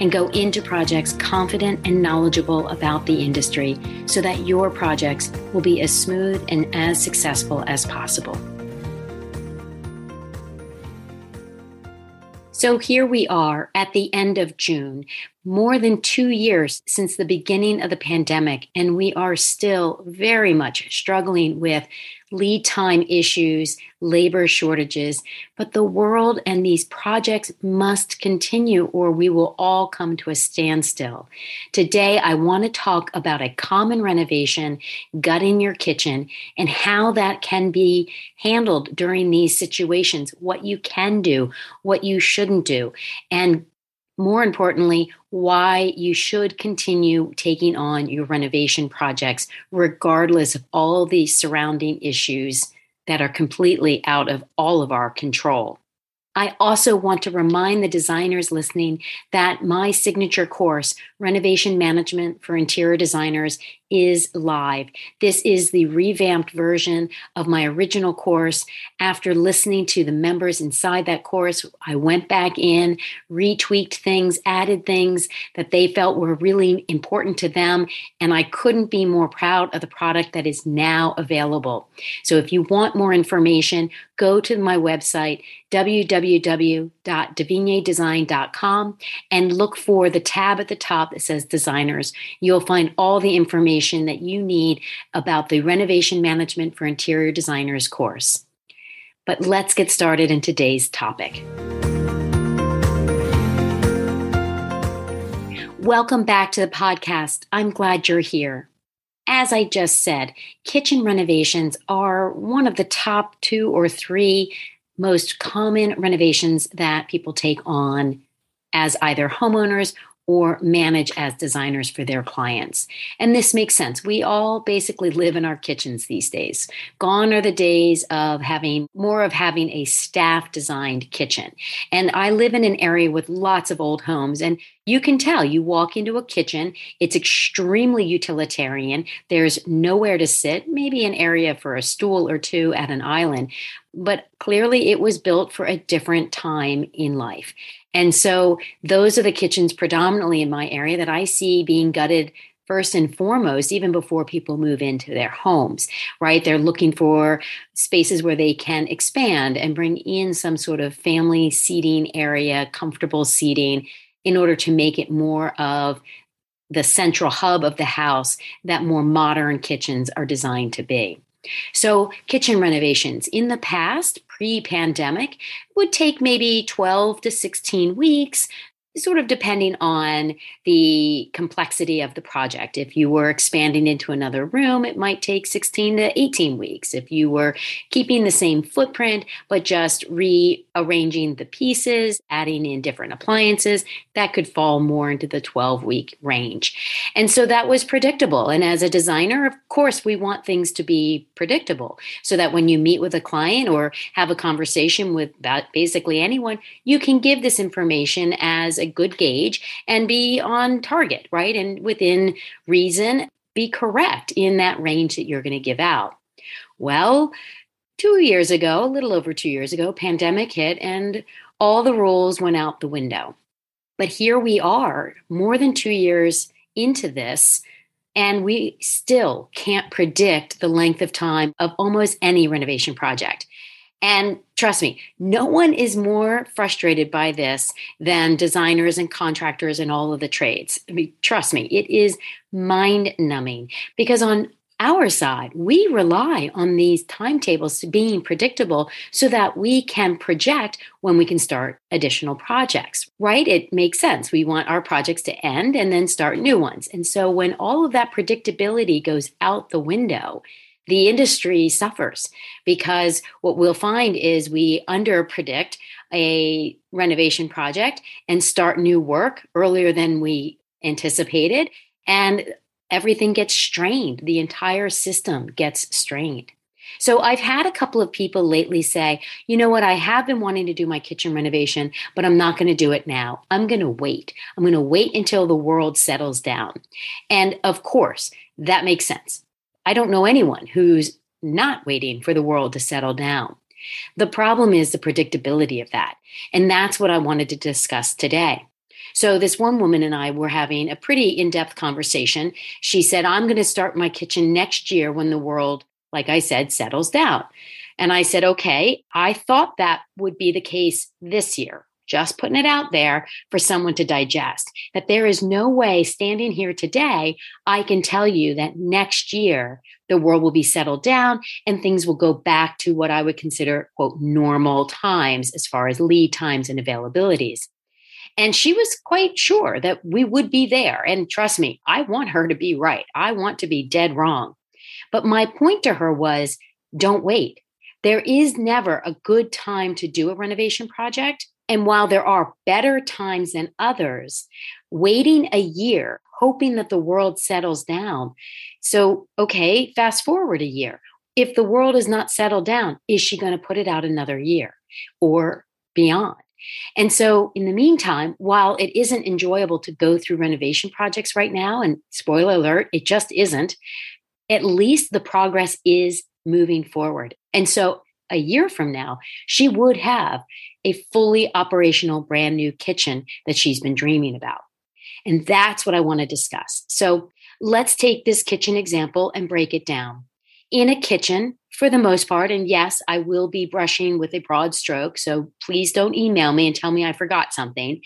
and go into projects confident and knowledgeable about the industry so that your projects will be as smooth and as successful as possible. So here we are at the end of June, more than two years since the beginning of the pandemic, and we are still very much struggling with lead time issues, labor shortages. But the world and these projects must continue, or we will all come to a standstill. Today, I want to talk about a common renovation, gutting your kitchen, and how that can be handled during these situations, what you can do, what you shouldn't do, and more importantly, why you should continue taking on your renovation projects, regardless of all the surrounding issues that are completely out of all of our control. I also want to remind the designers listening that my signature course, Renovation Management for Interior Designers, is live. This is the revamped version of my original course. After listening to the members inside that course, I went back in, retweaked things, added things that they felt were really important to them, and I couldn't be more proud of the product that is now available. So if you want more information, go to my website, www.devignedesign.com, and look for the tab at the top that says Designers. You'll find all the information information that you need about the Renovation Management for Interior Designers course. But let's get started in today's topic. Welcome back to the podcast. I'm glad you're here. As I just said, kitchen renovations are one of the top two or three most common renovations that people take on as either homeowners or manage as designers for their clients. And this makes sense. We all basically live in our kitchens these days. Gone are the days of having more of having a staff designed kitchen. And I live in an area with lots of old homes and you can tell you walk into a kitchen, it's extremely utilitarian. There's nowhere to sit, maybe an area for a stool or two at an island, but clearly it was built for a different time in life. And so those are the kitchens predominantly in my area that I see being gutted first and foremost, even before people move into their homes, right? They're looking for spaces where they can expand and bring in some sort of family seating area, comfortable seating, in order to make it more of the central hub of the house that more modern kitchens are designed to be. So, kitchen renovations in the past, pre pandemic, would take maybe 12 to 16 weeks sort of depending on the complexity of the project. If you were expanding into another room, it might take 16 to 18 weeks. If you were keeping the same footprint, but just rearranging the pieces, adding in different appliances, that could fall more into the 12 week range. And so that was predictable. And as a designer, of course, we want things to be predictable so that when you meet with a client or have a conversation with basically anyone, you can give this information as a good gauge and be on target, right? And within reason, be correct in that range that you're going to give out. Well, two years ago, a little over two years ago, pandemic hit and all the rules went out the window. But here we are, more than two years into this, and we still can't predict the length of time of almost any renovation project. And trust me, no one is more frustrated by this than designers and contractors and all of the trades. I mean, trust me, it is mind numbing because on our side, we rely on these timetables to being predictable so that we can project when we can start additional projects, right? It makes sense. We want our projects to end and then start new ones. And so when all of that predictability goes out the window, the industry suffers because what we'll find is we under predict a renovation project and start new work earlier than we anticipated And everything gets strained. The entire system gets strained. So I've had a couple of people lately say, you know what, I have been wanting to do my kitchen renovation, but I'm not going to do it now. I'm going to wait. I'm going to wait until the world settles down. And of course, that makes sense. I don't know anyone who's not waiting for the world to settle down. The problem is the predictability of that. And that's what I wanted to discuss today. So, this one woman and I were having a pretty in depth conversation. She said, I'm going to start my kitchen next year when the world, like I said, settles down. And I said, okay, I thought that would be the case this year. Just putting it out there for someone to digest. That there is no way standing here today, I can tell you that next year the world will be settled down and things will go back to what I would consider, quote, normal times as far as lead times and availabilities. And she was quite sure that we would be there. And trust me, I want her to be right. I want to be dead wrong. But my point to her was don't wait. There is never a good time to do a renovation project. And while there are better times than others, waiting a year, hoping that the world settles down. So, okay, fast forward a year. If the world is not settled down, is she going to put it out another year or beyond? And so, in the meantime, while it isn't enjoyable to go through renovation projects right now, and spoiler alert, it just isn't, at least the progress is moving forward. And so, a year from now, she would have a fully operational brand new kitchen that she's been dreaming about. And that's what I want to discuss. So, let's take this kitchen example and break it down. In a kitchen, for the most part. And yes, I will be brushing with a broad stroke. So please don't email me and tell me I forgot something.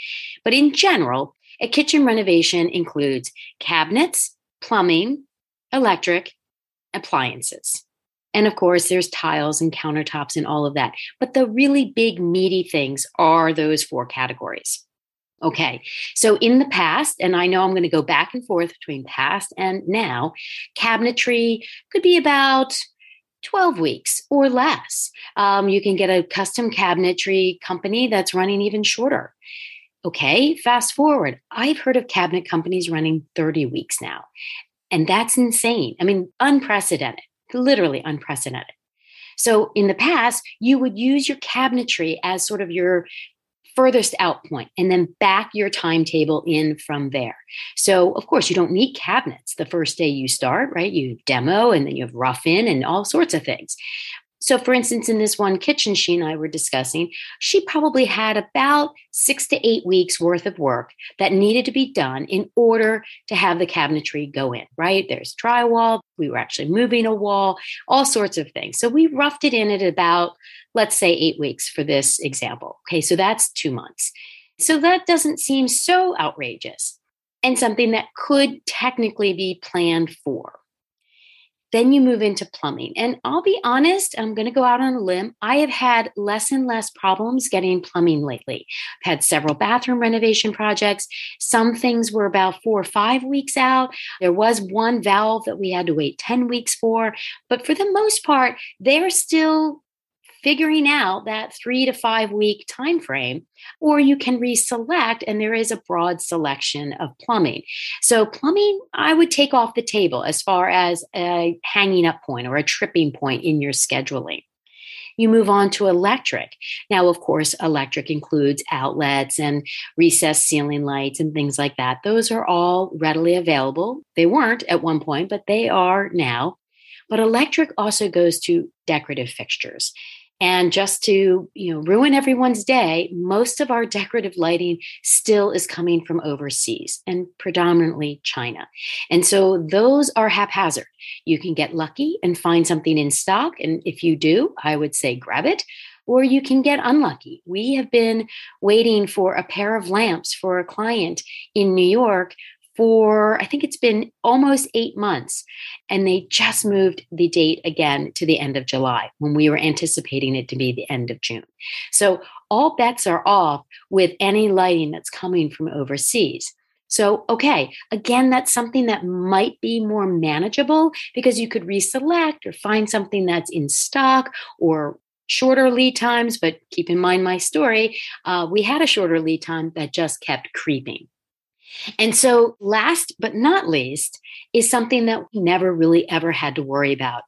But in general, a kitchen renovation includes cabinets, plumbing, electric, appliances. And of course, there's tiles and countertops and all of that. But the really big, meaty things are those four categories. Okay, so in the past, and I know I'm going to go back and forth between past and now, cabinetry could be about 12 weeks or less. Um, you can get a custom cabinetry company that's running even shorter. Okay, fast forward. I've heard of cabinet companies running 30 weeks now. And that's insane. I mean, unprecedented, literally unprecedented. So in the past, you would use your cabinetry as sort of your furthest out point and then back your timetable in from there. So, of course, you don't need cabinets the first day you start, right? You demo and then you have rough in and all sorts of things. So, for instance, in this one kitchen she and I were discussing, she probably had about six to eight weeks worth of work that needed to be done in order to have the cabinetry go in, right? There's drywall. We were actually moving a wall, all sorts of things. So, we roughed it in at about, let's say, eight weeks for this example. Okay, so that's two months. So, that doesn't seem so outrageous and something that could technically be planned for. Then you move into plumbing. And I'll be honest, I'm going to go out on a limb. I have had less and less problems getting plumbing lately. I've had several bathroom renovation projects. Some things were about four or five weeks out. There was one valve that we had to wait 10 weeks for. But for the most part, they're still figuring out that three to five week time frame or you can reselect and there is a broad selection of plumbing so plumbing i would take off the table as far as a hanging up point or a tripping point in your scheduling you move on to electric. Now, of course, electric includes outlets and recessed ceiling lights and things like that. Those are all readily available. They weren't at one point, but they are now. But electric also goes to decorative fixtures. And just to, you know, ruin everyone's day, most of our decorative lighting still is coming from overseas and predominantly China. And so those are haphazard. You can get lucky and find something in stock. And if you do, I would say grab it or you can get unlucky. We have been waiting for a pair of lamps for a client in New York for I think it's been almost eight months. And they just moved the date again to the end of July when we were anticipating it to be the end of June. So all bets are off with any lighting that's coming from overseas. So, okay, again, that's something that might be more manageable because you could reselect or find something that's in stock or shorter lead times. But keep in mind my story, uh, we had a shorter lead time that just kept creeping. And so, last but not least, is something that we never really ever had to worry about,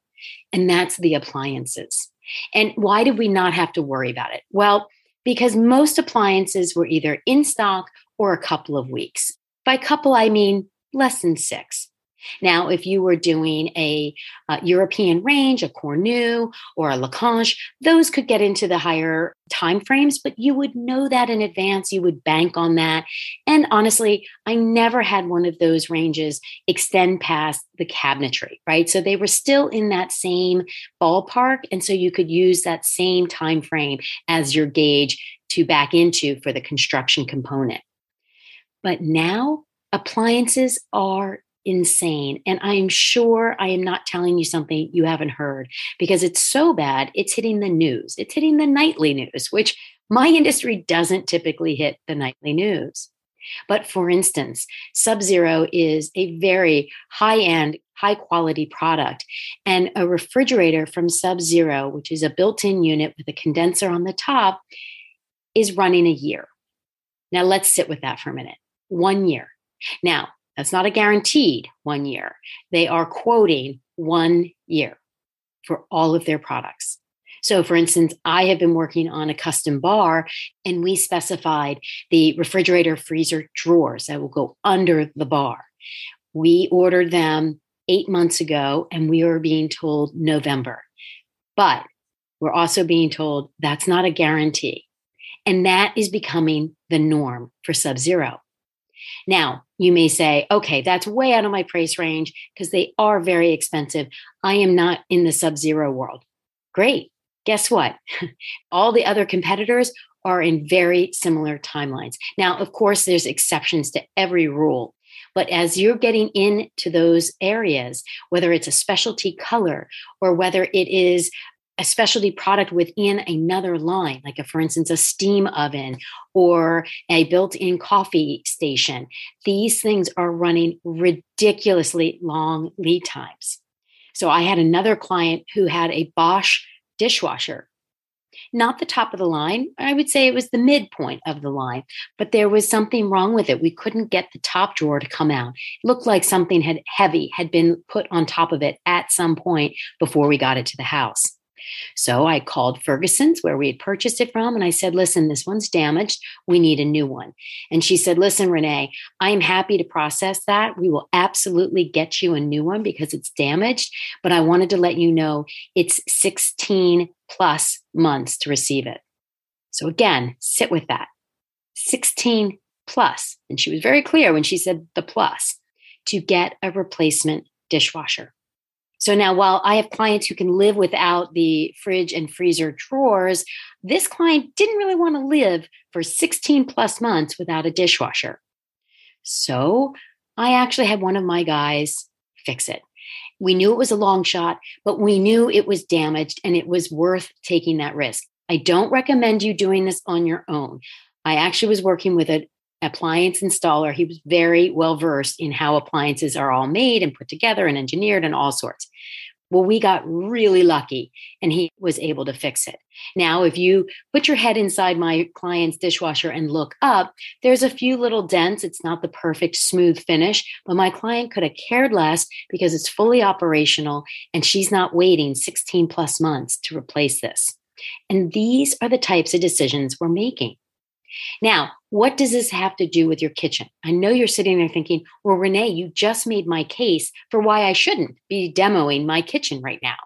and that's the appliances. And why did we not have to worry about it? Well, because most appliances were either in stock or a couple of weeks. By couple, I mean less than six. Now, if you were doing a, a European range, a Cornue or a Lacanche, those could get into the higher time frames, but you would know that in advance. You would bank on that. And honestly, I never had one of those ranges extend past the cabinetry, right? So they were still in that same ballpark. And so you could use that same time frame as your gauge to back into for the construction component. But now appliances are insane. And I'm sure I am not telling you something you haven't heard because it's so bad, it's hitting the news. It's hitting the nightly news, which my industry doesn't typically hit the nightly news. But for instance, Sub Zero is a very high end, high quality product. And a refrigerator from Sub Zero, which is a built in unit with a condenser on the top, is running a year. Now let's sit with that for a minute. One year. Now, that's not a guaranteed one year. They are quoting one year for all of their products. So, for instance, I have been working on a custom bar and we specified the refrigerator freezer drawers that will go under the bar. We ordered them eight months ago and we were being told November. But we're also being told that's not a guarantee. And that is becoming the norm for Sub Zero. Now, you may say, okay, that's way out of my price range because they are very expensive. I am not in the sub zero world. Great. Guess what? All the other competitors are in very similar timelines. Now, of course, there's exceptions to every rule. But as you're getting into those areas, whether it's a specialty color or whether it is a specialty product within another line, like a, for instance, a steam oven or a built-in coffee station. These things are running ridiculously long lead times. So I had another client who had a Bosch dishwasher. Not the top of the line. I would say it was the midpoint of the line, but there was something wrong with it. We couldn't get the top drawer to come out. It looked like something had heavy had been put on top of it at some point before we got it to the house. So I called Ferguson's where we had purchased it from and I said, listen, this one's damaged. We need a new one. And she said, listen, Renee, I'm happy to process that. We will absolutely get you a new one because it's damaged. But I wanted to let you know it's 16 plus months to receive it. So again, sit with that 16 plus. And she was very clear when she said the plus to get a replacement dishwasher. So now, while I have clients who can live without the fridge and freezer drawers, this client didn't really want to live for 16 plus months without a dishwasher. So I actually had one of my guys fix it. We knew it was a long shot, but we knew it was damaged and it was worth taking that risk. I don't recommend you doing this on your own. I actually was working with a, appliance installer. He was very well versed in how appliances are all made and put together and engineered and all sorts. Well, we got really lucky and he was able to fix it. Now, if you put your head inside my client's dishwasher and look up, there's a few little dents. It's not the perfect smooth finish, but my client could have cared less because it's fully operational and she's not waiting 16 plus months to replace this. And these are the types of decisions we're making. Now, what does this have to do with your kitchen? I know you're sitting there thinking, well, Renee, you just made my case for why I shouldn't be demoing my kitchen right now.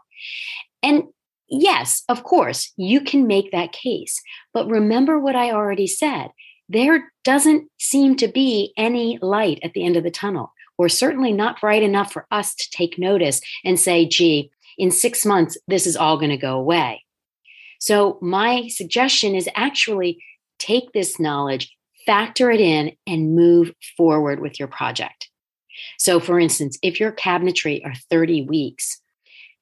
And yes, of course, you can make that case. But remember what I already said there doesn't seem to be any light at the end of the tunnel, or certainly not bright enough for us to take notice and say, gee, in six months, this is all going to go away. So, my suggestion is actually take this knowledge, factor it in, and move forward with your project. So, for instance, if your cabinetry are 30 weeks,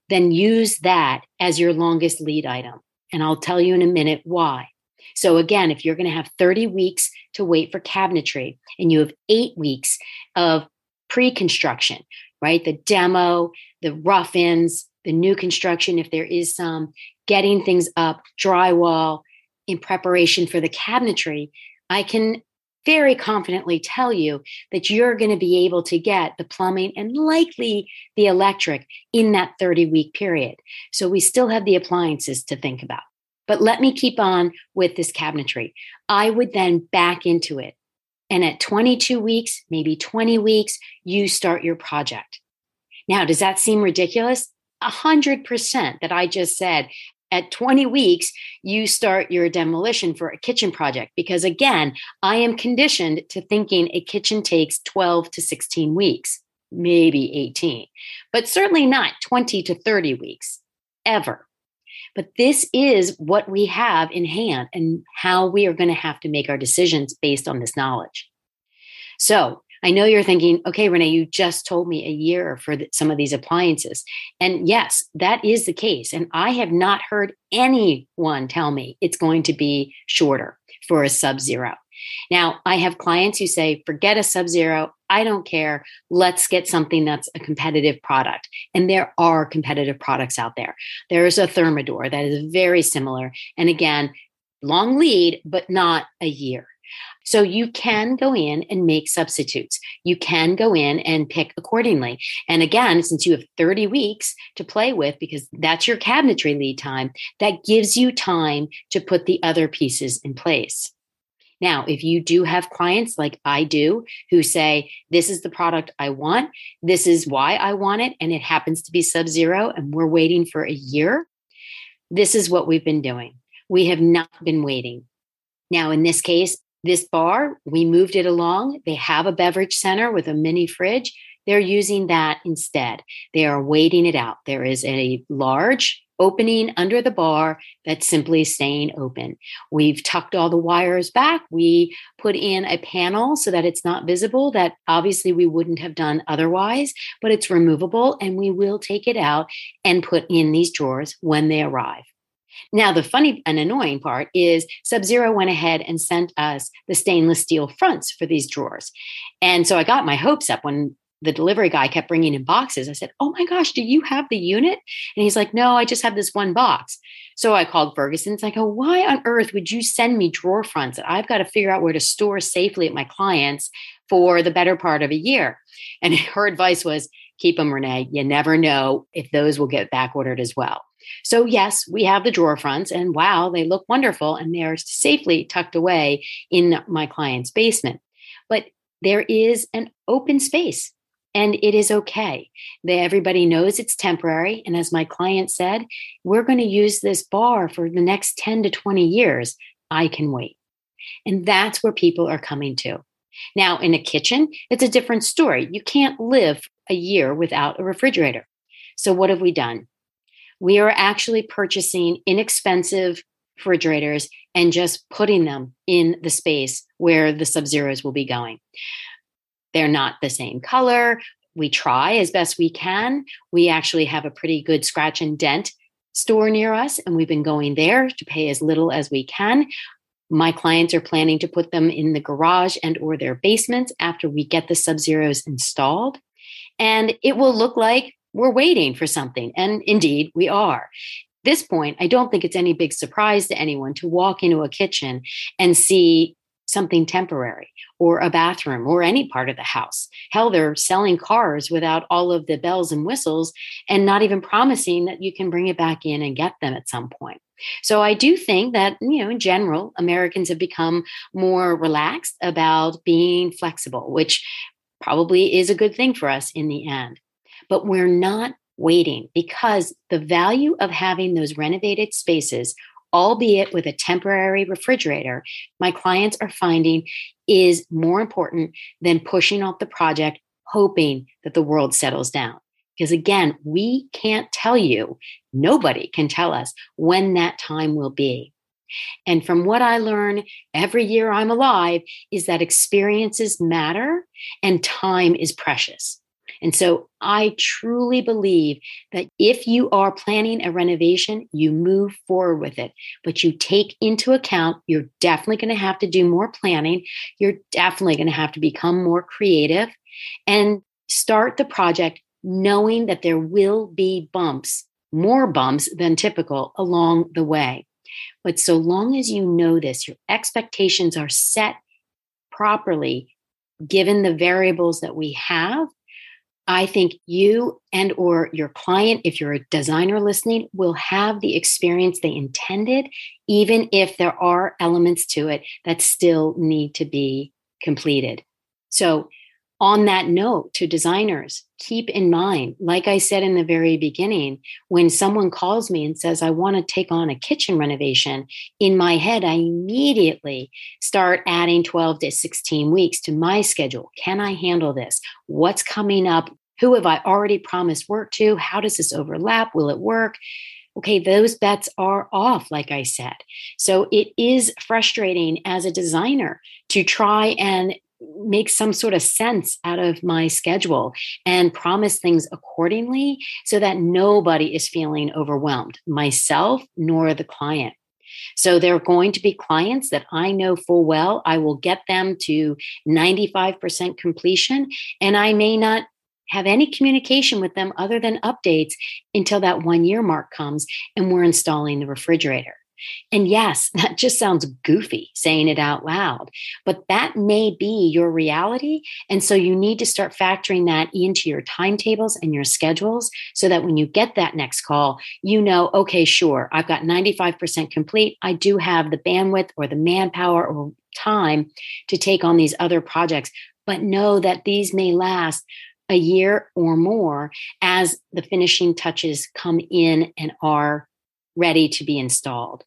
then use that as your longest lead item. And I'll tell you in a minute why. So, again, if you're going to have 30 weeks to wait for cabinetry and you have eight weeks of pre construction, right? The demo, the rough ins, the new construction, if there is some, getting things up, drywall, in preparation for the cabinetry, I can very confidently tell you that you're going to be able to get the plumbing and likely the electric in that 30 week period. So we still have the appliances to think about. But let me keep on with this cabinetry. I would then back into it. And at 22 weeks, maybe 20 weeks, you start your project. Now, does that seem ridiculous? A hundred percent that I just said at 20 weeks, you start your demolition for a kitchen project. Because again, I am conditioned to thinking a kitchen takes 12 to 16 weeks, maybe 18, but certainly not 20 to 30 weeks ever. But this is what we have in hand and how we are going to have to make our decisions based on this knowledge. So, I know you're thinking, okay, Renee, you just told me a year for the, some of these appliances. And yes, that is the case. And I have not heard anyone tell me it's going to be shorter for a sub zero. Now, I have clients who say, forget a sub zero. I don't care. Let's get something that's a competitive product. And there are competitive products out there. There's a Thermador that is very similar. And again, long lead, but not a year. So you can go in and make substitutes. You can go in and pick accordingly. And again, since you have 30 weeks to play with, because that's your cabinetry lead time, that gives you time to put the other pieces in place. Now, if you do have clients like I do who say, This is the product I want, this is why I want it, and it happens to be sub zero, and we're waiting for a year, this is what we've been doing. We have not been waiting. Now, in this case, this bar, we moved it along. They have a beverage center with a mini fridge. They're using that instead. They are waiting it out. There is a large opening under the bar that's simply staying open. We've tucked all the wires back. We put in a panel so that it's not visible, that obviously we wouldn't have done otherwise, but it's removable and we will take it out and put in these drawers when they arrive. Now, the funny and annoying part is Sub Zero went ahead and sent us the stainless steel fronts for these drawers. And so I got my hopes up when the delivery guy kept bringing in boxes. I said, Oh my gosh, do you have the unit? And he's like, No, I just have this one box. So I called Ferguson's. I go, oh, Why on earth would you send me drawer fronts that I've got to figure out where to store safely at my clients for the better part of a year? And her advice was, Keep them, Renee. You never know if those will get back ordered as well. So, yes, we have the drawer fronts, and wow, they look wonderful and they are safely tucked away in my client's basement. But there is an open space and it is okay. Everybody knows it's temporary. And as my client said, we're going to use this bar for the next 10 to 20 years. I can wait. And that's where people are coming to. Now, in a kitchen, it's a different story. You can't live a year without a refrigerator. So, what have we done? We are actually purchasing inexpensive refrigerators and just putting them in the space where the sub zeros will be going. They're not the same color. We try as best we can. We actually have a pretty good scratch and dent store near us, and we've been going there to pay as little as we can. My clients are planning to put them in the garage and or their basements after we get the sub zeros installed. And it will look like we're waiting for something. And indeed, we are. This point, I don't think it's any big surprise to anyone to walk into a kitchen and see something temporary or a bathroom or any part of the house. Hell, they're selling cars without all of the bells and whistles and not even promising that you can bring it back in and get them at some point. So I do think that, you know, in general, Americans have become more relaxed about being flexible, which probably is a good thing for us in the end but we're not waiting because the value of having those renovated spaces albeit with a temporary refrigerator, my clients are finding is more important than pushing off the project, hoping that the world settles down. Because again, we can't tell you, nobody can tell us when that time will be. And from what I learn every year I'm alive, is that experiences matter and time is precious. And so I truly believe that if you are planning a renovation, you move forward with it, but you take into account you're definitely going to have to do more planning. You're definitely going to have to become more creative and start the project knowing that there will be bumps, more bumps than typical along the way. But so long as you know this, your expectations are set properly, given the variables that we have, I think you and or your client if you're a designer listening will have the experience they intended even if there are elements to it that still need to be completed. So on that note to designers, keep in mind, like I said in the very beginning, when someone calls me and says, I want to take on a kitchen renovation, in my head, I immediately start adding 12 to 16 weeks to my schedule. Can I handle this? What's coming up? Who have I already promised work to? How does this overlap? Will it work? okay, those bets are off, like I said. So it is frustrating as a designer to try and make some sort of sense out of my schedule and promise things accordingly so that nobody is feeling overwhelmed, myself nor the client. So there are going to be clients that I know full well. I will get them to 95% completion, and I may not have any communication with them other than updates until that one year mark comes and we're installing the refrigerator. And yes, that just sounds goofy saying it out loud, but that may be your reality. And so you need to start factoring that into your timetables and your schedules so that when you get that next call, you know, okay, sure, I've got 95% complete. I do have the bandwidth or the manpower or time to take on these other projects, but know that these may last a year or more as the finishing touches come in and are ready to be installed.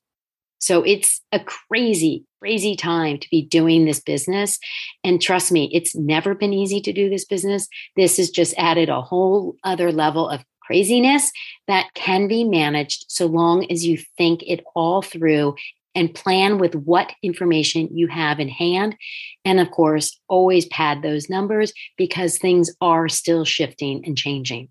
So it's a crazy, crazy time to be doing this business. And trust me, it's never been easy to do this business. This has just added a whole other level of craziness that can be managed so long as you think it all through and plan with what information you have in hand. And of course, always pad those numbers because things are still shifting and changing.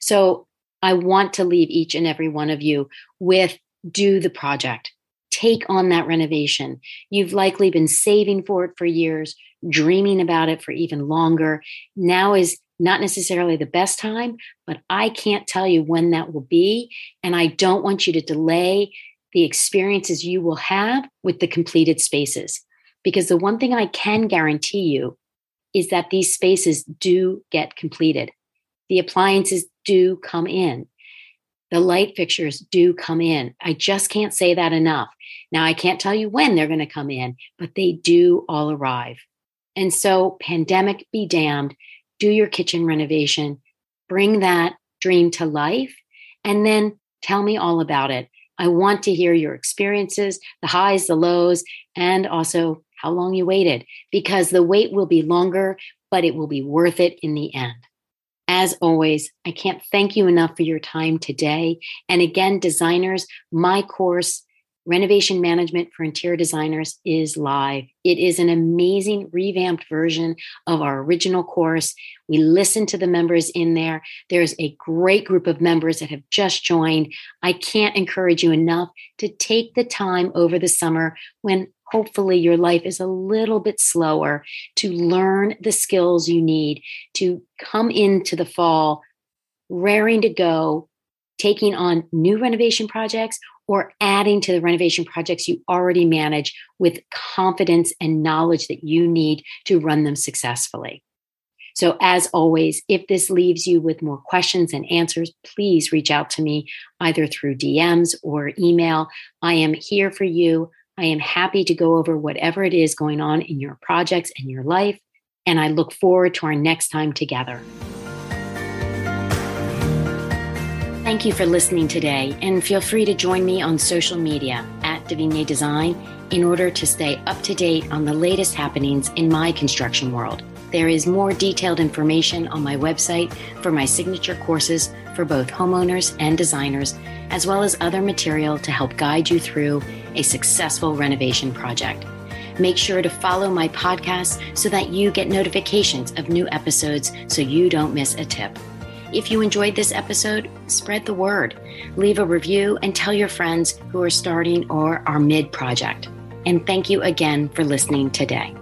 So I want to leave each and every one of you with do the project. Take on that renovation. You've likely been saving for it for years, dreaming about it for even longer. Now is not necessarily the best time, but I can't tell you when that will be. And I don't want you to delay the experiences you will have with the completed spaces. Because the one thing I can guarantee you is that these spaces do get completed. The appliances do come in. The light fixtures do come in. I just can't say that enough. Now, I can't tell you when they're going to come in, but they do all arrive. And so, pandemic be damned, do your kitchen renovation, bring that dream to life, and then tell me all about it. I want to hear your experiences, the highs, the lows, and also how long you waited, because the wait will be longer, but it will be worth it in the end. As always, I can't thank you enough for your time today. And again, designers, my course Renovation Management for Interior Designers is live. It is an amazing revamped version of our original course. We listen to the members in there. There's a great group of members that have just joined. I can't encourage you enough to take the time over the summer when hopefully your life is a little bit slower to learn the skills you need to come into the fall raring to go taking on new renovation projects or adding to the renovation projects you already manage with confidence and knowledge that you need to run them successfully. So, as always, if this leaves you with more questions and answers, please reach out to me either through DMs or email. I am here for you. I am happy to go over whatever it is going on in your projects and your life. And I look forward to our next time together. Thank you for listening today, and feel free to join me on social media at Davinia Design in order to stay up to date on the latest happenings in my construction world. There is more detailed information on my website for my signature courses for both homeowners and designers, as well as other material to help guide you through a successful renovation project. Make sure to follow my podcast so that you get notifications of new episodes so you don't miss a tip. If you enjoyed this episode, spread the word, leave a review, and tell your friends who are starting or are mid project. And thank you again for listening today.